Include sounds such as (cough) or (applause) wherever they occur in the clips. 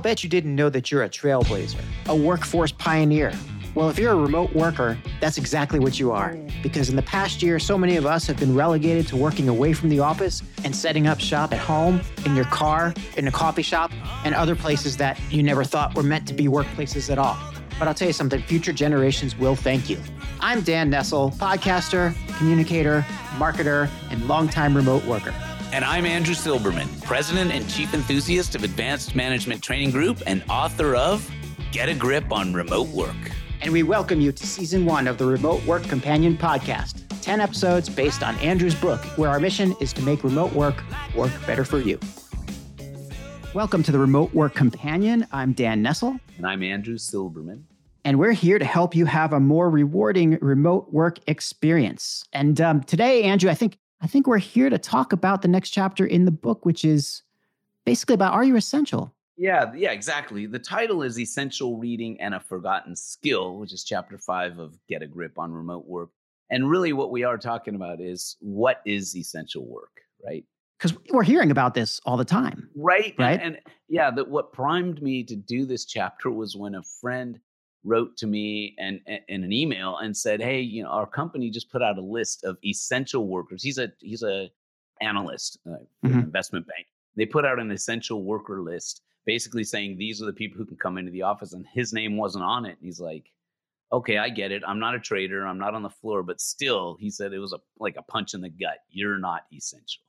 bet you didn't know that you're a trailblazer, a workforce pioneer. Well, if you're a remote worker, that's exactly what you are. Because in the past year, so many of us have been relegated to working away from the office and setting up shop at home, in your car, in a coffee shop, and other places that you never thought were meant to be workplaces at all. But I'll tell you something, future generations will thank you. I'm Dan Nestle, podcaster, communicator, marketer, and longtime remote worker. And I'm Andrew Silberman, President and Chief Enthusiast of Advanced Management Training Group and author of Get a Grip on Remote Work. And we welcome you to season one of the Remote Work Companion podcast 10 episodes based on Andrew's book, where our mission is to make remote work work better for you. Welcome to the Remote Work Companion. I'm Dan Nestle. And I'm Andrew Silberman. And we're here to help you have a more rewarding remote work experience. And um, today, Andrew, I think I think we're here to talk about the next chapter in the book, which is basically about Are You Essential? Yeah, yeah, exactly. The title is Essential Reading and a Forgotten Skill, which is chapter five of Get a Grip on Remote Work. And really, what we are talking about is what is essential work, right? Because we're hearing about this all the time. Right. Right. And, and yeah, that what primed me to do this chapter was when a friend wrote to me and in an email and said, "Hey, you know, our company just put out a list of essential workers. He's a he's a analyst uh, mm-hmm. investment bank. They put out an essential worker list, basically saying these are the people who can come into the office, and his name wasn't on it. And he's like, "Okay, I get it. I'm not a trader. I'm not on the floor, but still," he said, "it was a like a punch in the gut. You're not essential."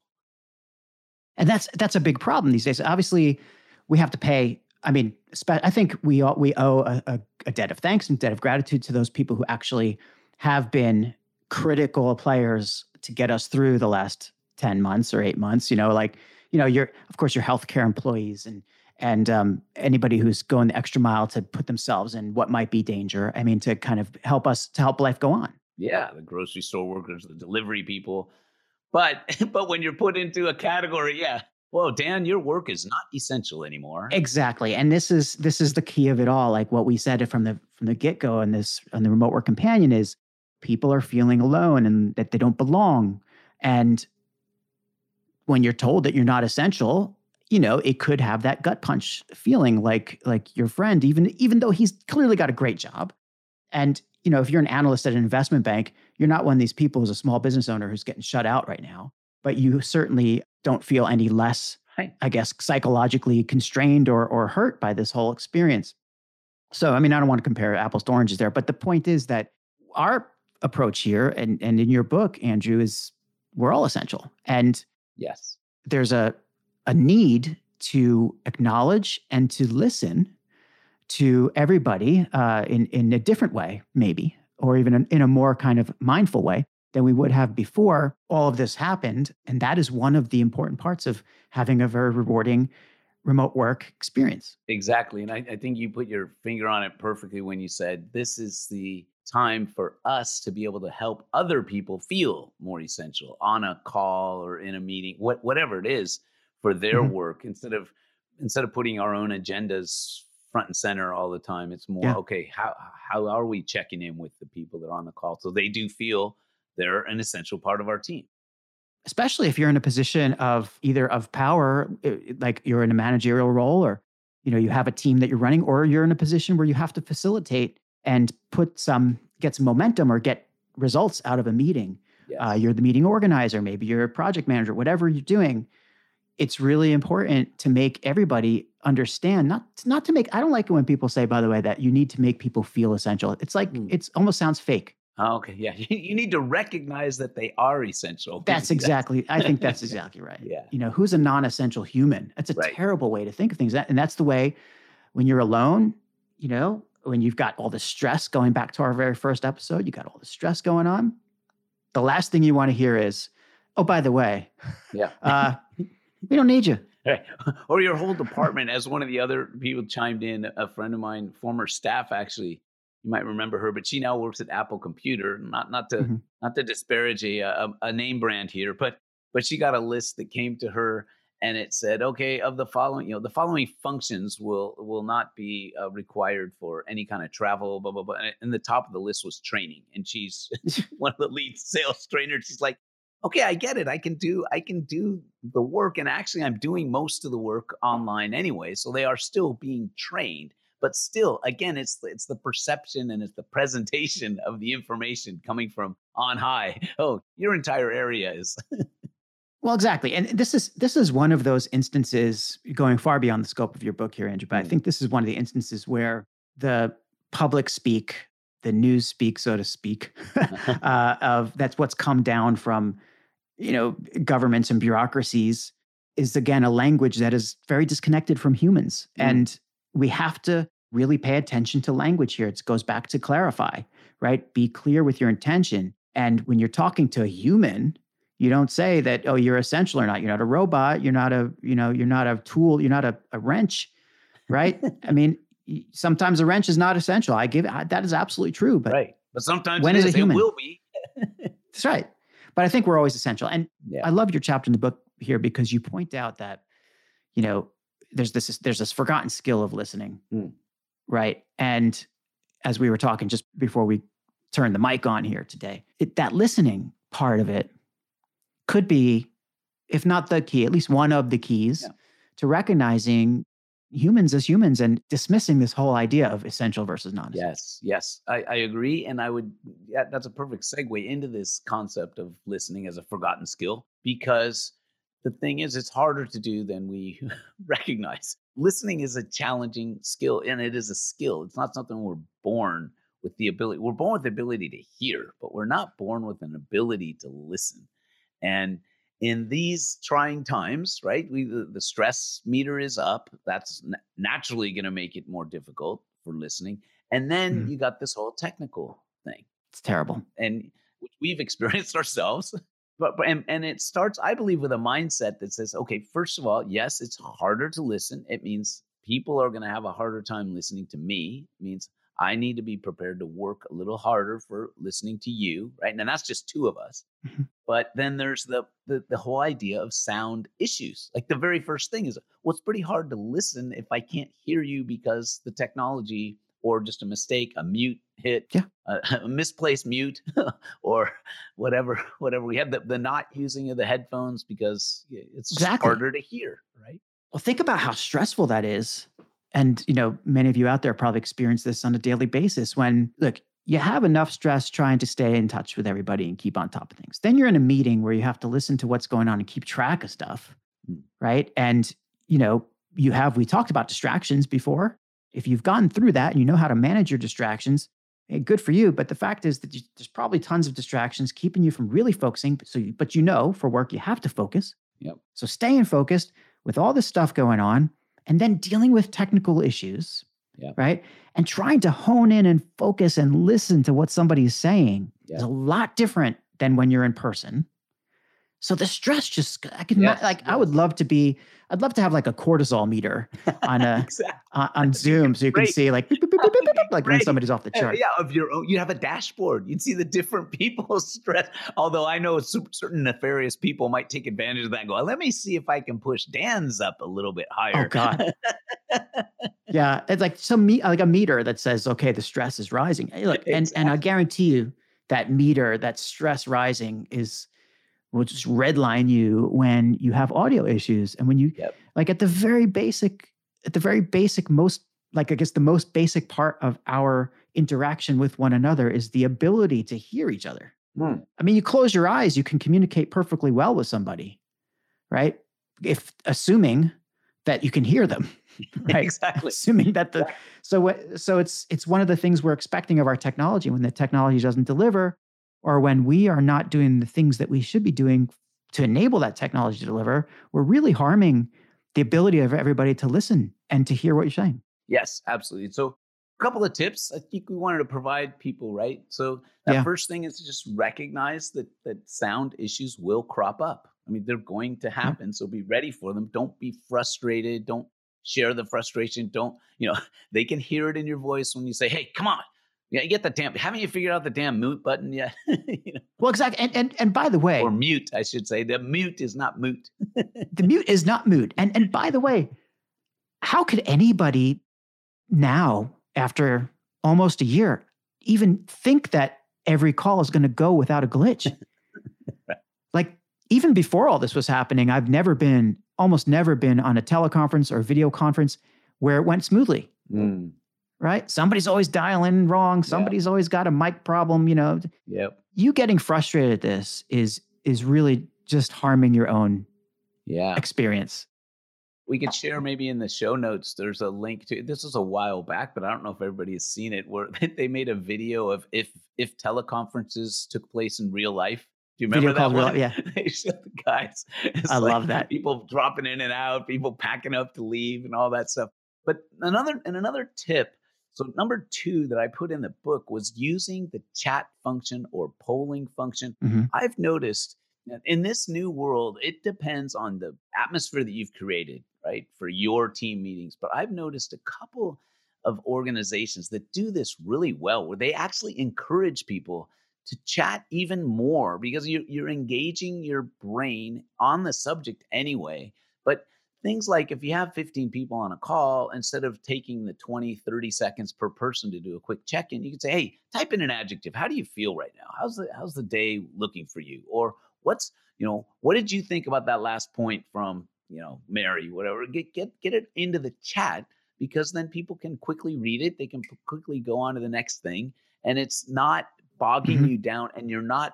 And that's that's a big problem these days. Obviously, we have to pay I mean, I think we all, we owe a, a, a, debt of thanks and debt of gratitude to those people who actually have been critical players to get us through the last ten months or eight months. You know, like you know, your of course your healthcare employees and and um, anybody who's going the extra mile to put themselves in what might be danger. I mean, to kind of help us to help life go on. Yeah, the grocery store workers, the delivery people. But (laughs) but when you're put into a category, yeah, whoa dan your work is not essential anymore. Exactly and this is this is the key of it all like what we said from the from the get-go on this on the remote work companion is people are feeling alone and that they don't belong and when you're told that you're not essential you know it could have that gut punch feeling like like your friend even even though he's clearly got a great job and you know if you're an analyst at an investment bank you're not one of these people who's a small business owner who's getting shut out right now but you certainly don't feel any less, right. I guess, psychologically constrained or, or hurt by this whole experience. So, I mean, I don't want to compare apples to oranges there, but the point is that our approach here and, and in your book, Andrew, is we're all essential. And yes, there's a, a need to acknowledge and to listen to everybody uh, in, in a different way, maybe, or even in, in a more kind of mindful way than we would have before all of this happened. And that is one of the important parts of having a very rewarding remote work experience. Exactly. And I, I, think you put your finger on it perfectly when you said this is the time for us to be able to help other people feel more essential on a call or in a meeting, what, whatever it is for their mm-hmm. work instead of instead of putting our own agendas front and center all the time. It's more, yeah. okay, how how are we checking in with the people that are on the call so they do feel they're an essential part of our team. Especially if you're in a position of either of power like you're in a managerial role or you know you have a team that you're running or you're in a position where you have to facilitate and put some get some momentum or get results out of a meeting. Uh, you're the meeting organizer maybe you're a project manager whatever you're doing it's really important to make everybody understand not not to make i don't like it when people say by the way that you need to make people feel essential. It's like mm. it's almost sounds fake Oh, okay, yeah. (laughs) You need to recognize that they are essential. (laughs) That's exactly. I think that's exactly right. (laughs) Yeah. You know, who's a non-essential human? That's a right. terrible way to think of things. And that's the way when you're alone. You know, when you've got all the stress. Going back to our very first episode, you got all the stress going on. The last thing you want to hear is, "Oh, by the way, yeah, uh, we don't need you." Right. Or your whole department, as one of the other people chimed in, a friend of mine, former staff actually you might remember her, but she now works at Apple Computer. Not not to mm-hmm. not to disparage a, a, a name brand here, but but she got a list that came to her and it said, okay, of the following, you know, the following functions will will not be uh, required for any kind of travel, blah blah blah. And, and the top of the list was training, and she's (laughs) (laughs) one of the lead sales trainers. She's like, okay, I get it. I can do I can do the work and actually I'm doing most of the work online anyway. So they are still being trained. But still, again, it's it's the perception and it's the presentation of the information coming from on high. (laughs) Oh, your entire area is Well, exactly. And this is this is one of those instances going far beyond the scope of your book here, Andrew. But mm. I think this is one of the instances where the public speak, the news speak, so to speak, (laughs) (laughs) uh, of that's what's come down from you know governments and bureaucracies is again a language that is very disconnected from humans mm. and we have to really pay attention to language here. It goes back to clarify right? Be clear with your intention. And when you're talking to a human you don't say that oh you're essential or not. You're not a robot. You're not a you know you're not a tool. You're not a, a wrench right? I (laughs) mean sometimes a wrench is not essential. I give that is absolutely true but right. But sometimes when it is, is. A human? it will be. (laughs) That's right. But I think we're always essential. And yeah. I love your chapter in the book here because you point out that, you know, there's this there's this forgotten skill of listening, mm. right? And as we were talking just before we turned the mic on here today, it, that listening part of it could be, if not the key, at least one of the keys yeah. to recognizing humans as humans and dismissing this whole idea of essential versus non Yes, yes, I, I, agree. And I would, yeah, that's a perfect segue into this concept of listening as a forgotten skill because the thing is, it's harder to do than we (laughs) recognize. Listening is a challenging skill and it is a skill. It's not something we're born with the ability, we're born with the ability to hear, but we're not born with an ability to listen. And in these trying times, right? We the, the stress meter is up. That's n- naturally going to make it more difficult for listening. And then mm-hmm. you got this whole technical thing. It's terrible, and we've (laughs) experienced ourselves. But, and, and it starts, I believe, with a mindset that says, okay, first of all, yes, it's harder to listen. It means people are going to have a harder time listening to me. It means I need to be prepared to work a little harder for listening to you, right? And that's just two of us. Mm-hmm. But then there's the, the the whole idea of sound issues. Like the very first thing is, well, it's pretty hard to listen if I can't hear you because the technology or just a mistake, a mute hit, yeah. a, (laughs) a misplaced mute, (laughs) or whatever, (laughs) whatever. We have the, the not using of the headphones because it's exactly. harder to hear, right? Well, think about how stressful that is and you know many of you out there probably experience this on a daily basis when look you have enough stress trying to stay in touch with everybody and keep on top of things then you're in a meeting where you have to listen to what's going on and keep track of stuff mm. right and you know you have we talked about distractions before if you've gone through that and you know how to manage your distractions hey, good for you but the fact is that there's probably tons of distractions keeping you from really focusing so you, but you know for work you have to focus yep. so staying focused with all this stuff going on and then dealing with technical issues, yeah. right? And trying to hone in and focus and listen to what somebody's saying yeah. is a lot different than when you're in person. So the stress just I can yes, like yes. I would love to be I'd love to have like a cortisol meter on a (laughs) exactly. uh, on Zoom so you can see like beep, beep, beep, like when somebody's off the chart. Yeah, of your own, you'd have a dashboard. You'd see the different (laughs) people's stress. Although I know certain nefarious people might take advantage of that. and Go, let me see if I can push Dan's up a little bit oh, higher. Oh God. (laughs) yeah, it's like some me like a meter that says okay the stress is rising. Look, exactly. and and I guarantee you that meter that stress rising is will just redline you when you have audio issues and when you yep. like at the very basic at the very basic most like i guess the most basic part of our interaction with one another is the ability to hear each other. Mm. i mean you close your eyes you can communicate perfectly well with somebody right? If assuming that you can hear them (laughs) right? Exactly. Assuming that the so what so it's it's one of the things we're expecting of our technology. When the technology doesn't deliver or when we are not doing the things that we should be doing to enable that technology to deliver, we're really harming the ability of everybody to listen and to hear what you're saying. Yes, absolutely. So, a couple of tips I think we wanted to provide people, right? So, the yeah. first thing is to just recognize that that sound issues will crop up. I mean, they're going to happen, yeah. so be ready for them. Don't be frustrated. Don't share the frustration. Don't, you know, (laughs) they can hear it in your voice when you say, "Hey, come on, yeah, you get the damn. Haven't you figured out the damn mute button yet? (laughs) you know? Well, exactly. And, and and by the way, or mute, I should say. The mute is not mute. (laughs) the mute is not mute. And and by the way, how could anybody now, after almost a year, even think that every call is going to go without a glitch? (laughs) like even before all this was happening, I've never been, almost never been on a teleconference or video conference where it went smoothly. Mm. Right? Somebody's always dialing wrong. Somebody's always got a mic problem. You know, Yep. you getting frustrated at this is is really just harming your own Yeah. experience. We could uh, share uh maybe in the show notes. There's a link to this was a while back, but I don't know if everybody has seen it. Where (laughs) they made a video of if if teleconferences took place in real life. Do you remember Video that real- yeah. (laughs) they showed the guys. (laughs) It's I like love that. People dropping in and out, people packing up to leave, and all that stuff. But another and another tip. So number two that I put in the book was using the chat function or polling function. Mhm. I've noticed in this new world, it depends on the atmosphere that you've created, right, for your team meetings. But I've noticed a couple of organizations that do this really well, where they actually encourage people to chat even more because you're, you're engaging your brain on the subject anyway. But things like if you have 15 people on a call, instead of taking the 20, 30 seconds per person to do a quick check in, you can say, hey, type in an adjective. How do you feel right now? How's the, how's the day looking for you? Or what's, you know, what did you think about that last point from, you know, Mary, whatever? Get, get, get it into the chat because then people can quickly read it. They can quickly go on to the next thing. And it's not bogging Mhm. you down and you're not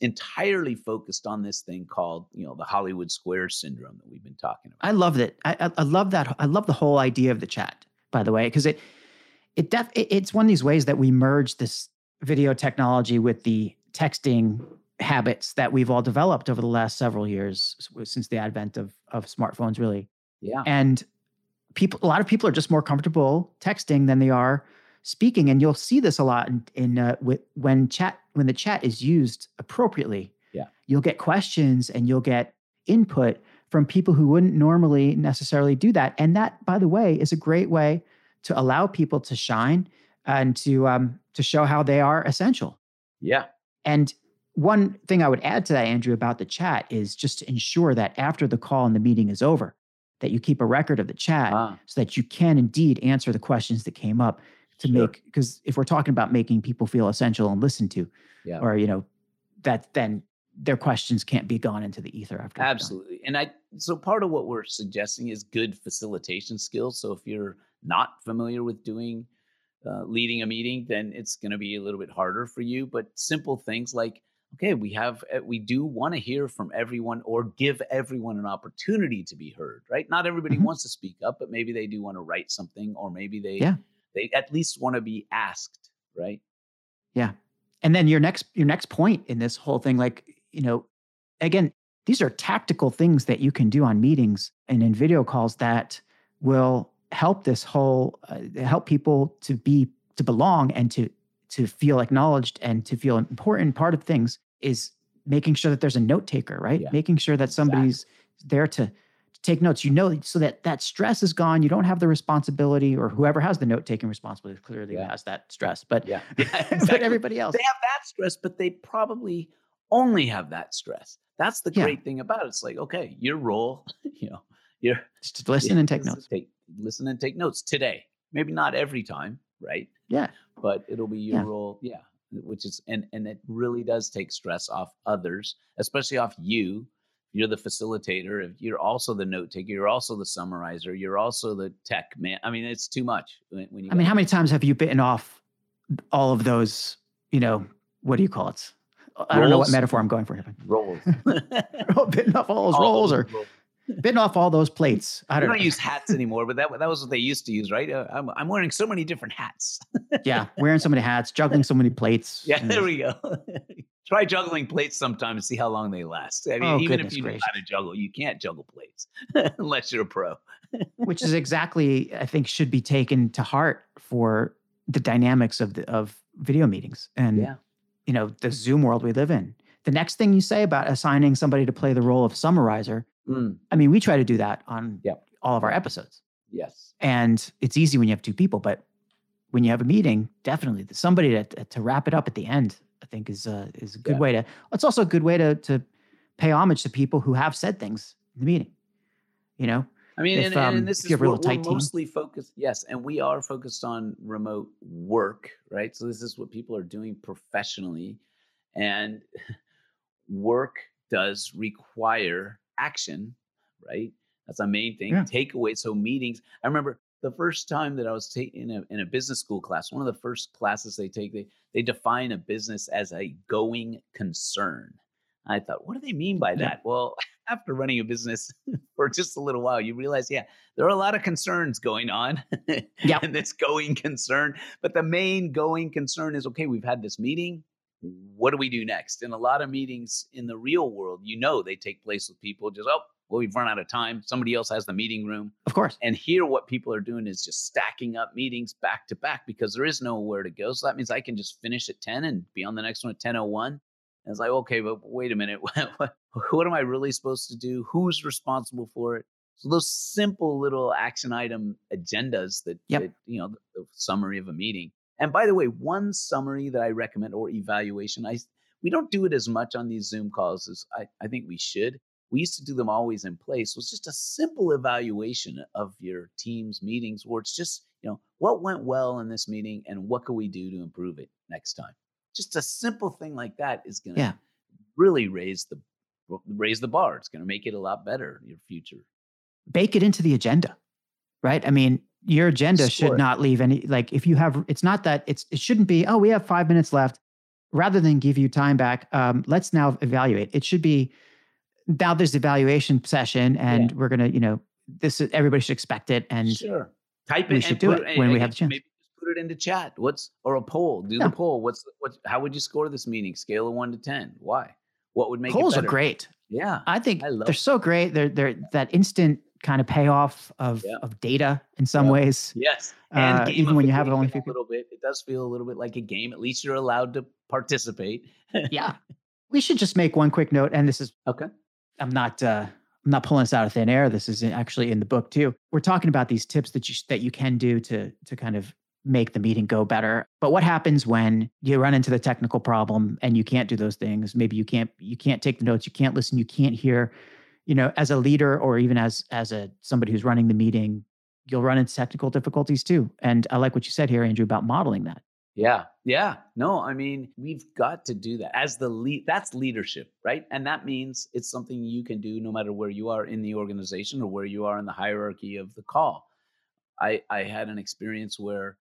entirely focused on this thing called, you know, the Hollywood Square syndrome that we've been talking about. I love that. I, I, love that. I love the whole idea of the chat, by the way, because it it def it- it's one of these ways that we merge this video technology with the texting habits that we've all developed over the last several years since the advent of of smartphones, really. Yeah. And people, a lot of people are just more comfortable texting than they are speaking, and you'll see this a lot in, in uh, with, when chat when the chat is used appropriately. Yeah. you'll get questions and you'll get input from people who wouldn't normally necessarily do that, and that, by the way, is a great way to allow people to shine and to um, to show how they are essential. Yeah. And one thing I would add to that, Andrew, about the chat is just to ensure that after the call and the meeting is over, that you keep a record of the chat Ah, so that you can indeed answer the questions that came up to Sure. make because if we're talking about making people feel essential and listened to, Yeah. or you know, that then their questions can't be gone into the ether after. Absolutely. And I so part of what we're suggesting is good facilitation skills. So if you're not familiar with doing uh, leading a meeting, then it's going to be a little bit harder for you. But simple things like, okay, we have uh, we do want to hear from everyone or give everyone an opportunity to be heard, right? Not everybody Mhm. wants to speak up, but maybe they do want to write something, or maybe they Yeah. They at least want to be asked, right? Yeah. And then your next your next point in this whole thing, like you know, again, these are tactical things that you can do on meetings and in video calls that will help this whole uh, help people to be to belong and to to feel acknowledged and to feel an important. Part of things is making sure that there's a note taker, right? Yeah, Making sure that somebody's there to, to take notes. You know, so that that stress is gone. You don't have the responsibility, or whoever has the note taking responsibility clearly Yeah. has that stress. But Yeah. (laughs) but everybody else, they have that stress, but they probably only have that stress. That's the Yeah. great thing about it. It's like, okay, your role, (laughs) you know, you're just listen and take notes. Take, listen and take notes today. Maybe not every time, right? Yeah. But it'll be your Yeah. role, yeah. Which is and and it really does take stress off others, especially off you. You're the facilitator. If you're also the note taker, you're also the summarizer. You're also the tech man. I mean, it's too much when, when you. I mean, how many times have you bitten off all of those? You know, what do you call it? I don't know what metaphor I'm going for. here. (laughs) roles? (laughs) Oh, bitten off all those All rolls, or roles. bitten off all those plates. I don't, don't know. use (laughs) hats anymore, but that that was what they used to use, right? Uh, I'm I'm wearing so many different hats. yeah, wearing so many hats, juggling so many plates. Yeah, there we go. Try juggling plates sometime and see how long they last. I mean, Oh, even if you know gracious. how to juggle, you can't juggle plates (laughs) unless you're a pro. (laughs) which is exactly I think should be taken to heart for the dynamics of the of video meetings and Yeah. you know the Zoom world we live in. The next thing you say about assigning somebody to play the role of summarizer, Mm, I mean, we try to do that on Yep. all of our episodes, yes. and it's easy when you have two people, but when you have a meeting, definitely somebody to to wrap it up at the end. Think is a is a good Yeah. way to. It's also a good way to to pay homage to people who have said things in the meeting. You know, I mean, If, and, um, and this is you have a real what we're tight team. mostly focused. Yes, and we are focused on remote work, right? So this is what people are doing professionally, and (laughs) work does require action, right? That's a main thing. Yeah. Takeaway. So meetings. I remember the first time that I was taking in a, in a business school class, one of the first classes they take, they they define a business as a going concern. I thought, what do they mean by that? Well, (laughs) after running a business (laughs) for just a little while, you realize, yeah, there are a lot of concerns going on (laughs) Yep. and this going concern. But the main going concern is okay, we've had this meeting. What do we do next? In a lot of meetings in the real world, you know, they take place with people just, oh, well, we've run out of time. Somebody else has the meeting room. Of course. And here, what people are doing is just stacking up meetings back to back because there is nowhere to go. So that means I can just finish at 10 and be on the next one at 10.01. And it's like, okay, but wait a minute. (laughs) What, what, what am I really supposed to do? Who's responsible for it? So those simple little action item agendas that, Yep. that you know, the, the summary of a meeting. And by the way, one summary that I recommend or evaluation, I we don't do it as much on these Zoom calls as I, I think we should. We used to do them always in place. It was just a simple evaluation of your team's meetings where it's just, you know, what went well in this meeting and what can we do to improve it next time? Just a simple thing like that is gonna Yeah. really raise the raise the bar. It's gonna make it a lot better in your future. Bake it into the agenda, right? I mean, your agenda Score should not leave any like if you have it's not that it's it shouldn't be, oh, we have five minutes left. Rather than give you time back, um, let's now evaluate. It should be now there's the evaluation session and we're gonna, you know, this is everybody should expect it. And Sure. Type it we and should do put it when we have the chance. Maybe just put it in the chat. What's or a poll? Do Yeah. the poll. What's what's how would you score this meeting? Scale of one to ten. Why? What would make polls it are better? great. Yeah. I think I love they're so great. They're they're that instant kind of payoff of Yeah. of data in some Yeah. ways. Yes. Uh, even when you have gamification only a few people. little bit, it does feel a little bit like a game. At least you're allowed to participate. (laughs) Yeah. We should just make one quick note, and this is Okay. I'm not uh I'm not pulling this out of thin air. This is actually in the book too. We're talking about these tips that you that you can do to to kind of make the meeting go better. But what happens when you run into the technical problem and you can't do those things? Maybe you can't you can't take the notes, you can't listen, you can't hear. You know, as a leader or even as as a somebody who's running the meeting, you'll run into technical difficulties too. And I like what you said here, Andrew, about modeling that. Yeah. Yeah. No, I mean, we've got to do that as the lead. That's leadership, right? And that means it's something you can do no matter where you are in the organization or where you are in the hierarchy of the call. I, I had an experience where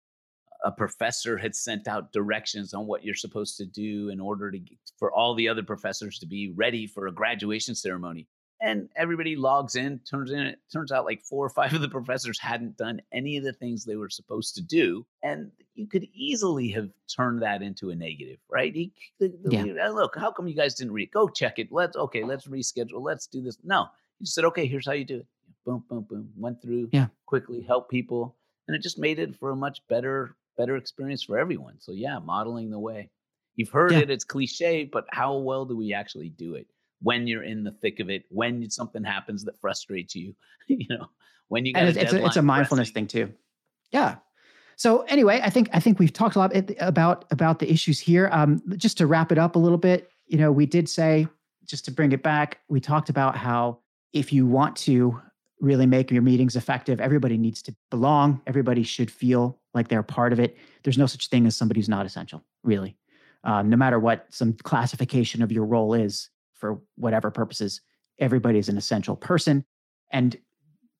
a professor had sent out directions on what you're supposed to do in order to for all the other professors to be ready for a graduation ceremony. And everybody logs in, turns in. It turns out like four or five of the professors hadn't done any of the things they were supposed to do, and you could easily have turned that into a negative, right? He, the, the Yeah. "Uh, look, how come you guys didn't read? it? Go check it. Let's okay, let's reschedule. Let's do this. No, he said, okay, here's how you do it. Boom, boom, boom. Went through Yeah. quickly, helped people, and it just made it for a much better, better experience for everyone. So yeah, modeling the way. You've heard Yeah. it, it's cliche, but how well do we actually do it? When you're in the thick of it, when something happens that frustrates you, (laughs) you know, when you and it's, it's, a, it's a mindfulness pressing. thing too. Yeah. So anyway i think i think we've talked a lot about about the issues here. Um just to wrap it up a little bit you know we did say just to bring it back we talked about how if you want to really make your meetings effective everybody needs to belong. Everybody should feel like they're part of it. There's no such thing as somebody who's not essential really. Um, no matter what some classification of your role is for whatever purposes everybody is an essential person and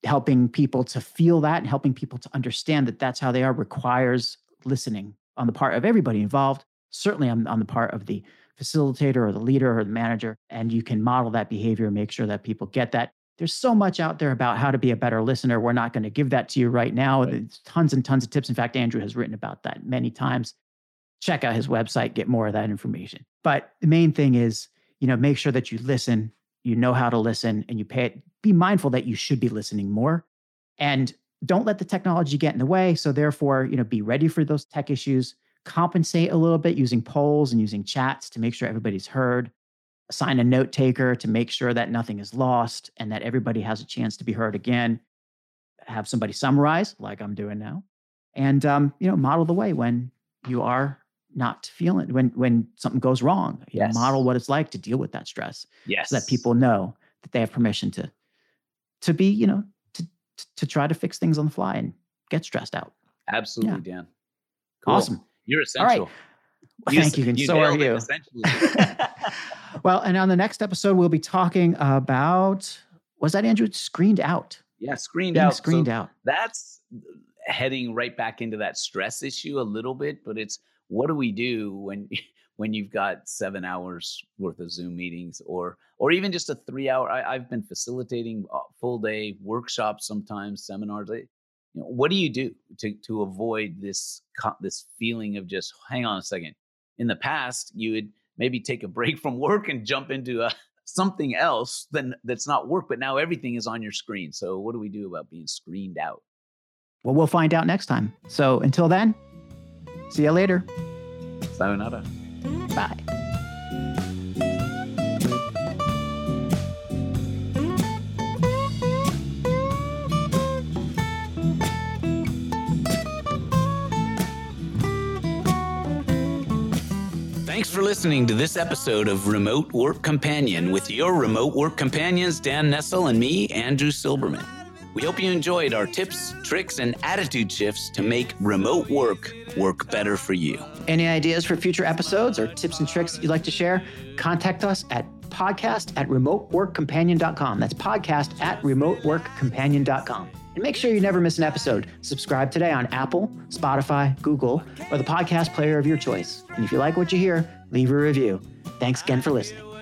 helping people to feel that and helping people to understand that that's how they are requires listening on the part of everybody involved certainly on, on the part of the facilitator or the leader or the manager and you can model that behavior and make sure that people get that. There's so much out there about how to be a better listener. We're not going to give that to you right now. Right. there's tons and tons of tips. In fact andrew has written about that many times. Check out his website get more of that information. But the main thing is you know make sure that you listen you know how to listen and you pay it be mindful that you should be listening more. And don't let the technology get in the way. So therefore you know be ready for those tech issues. Compensate a little bit using polls and using chats to make sure everybody's heard. Assign a note taker to make sure that nothing is lost and that everybody has a chance to be heard again. Have somebody summarize like i'm doing now. And um, you know model the way when you are not feeling when when something goes wrong you know, Yes. model what it's like to deal with that stress Yes. so that people know that they have permission to to be you know to to, try to fix things on the fly and get stressed out Absolutely, Dan. awesome You're All right. essential. Well, thank you, and you so are you. (laughs) Well, and on the next episode, we'll be talking about was that Andrew screened out? yeah, screened Being out. screened so out. that's uh, heading right back into that stress issue a little bit but it's what do we do when (laughs) when you've got seven hours worth of zoom meetings or or even just a three hour I, i've been facilitating uh, full day workshops sometimes seminars you know, what do you do to to avoid this this feeling of just hang on a second in the past you would maybe take a break (laughs) from work and jump into a something else than that's not work but now everything is on your screen so what do we do about being screened out Well, we'll find out next time. So until then, see you later. Sayonara. Bye. Thanks for listening to this episode of Remote Work Companion with your remote work companions, Dan Nestle and me, Andrew Silberman. We hope you enjoyed our tips, tricks, and attitude shifts to make remote work work better for you. Any ideas for future episodes or tips and tricks you'd like to share? Contact us at podcast at remoteworkcompanion.com. That's podcast at remoteworkcompanion.com. And make sure you never miss an episode. Subscribe today on Apple, Spotify, Google, or the podcast player of your choice. And if you like what you hear, leave a review. Thanks again for listening.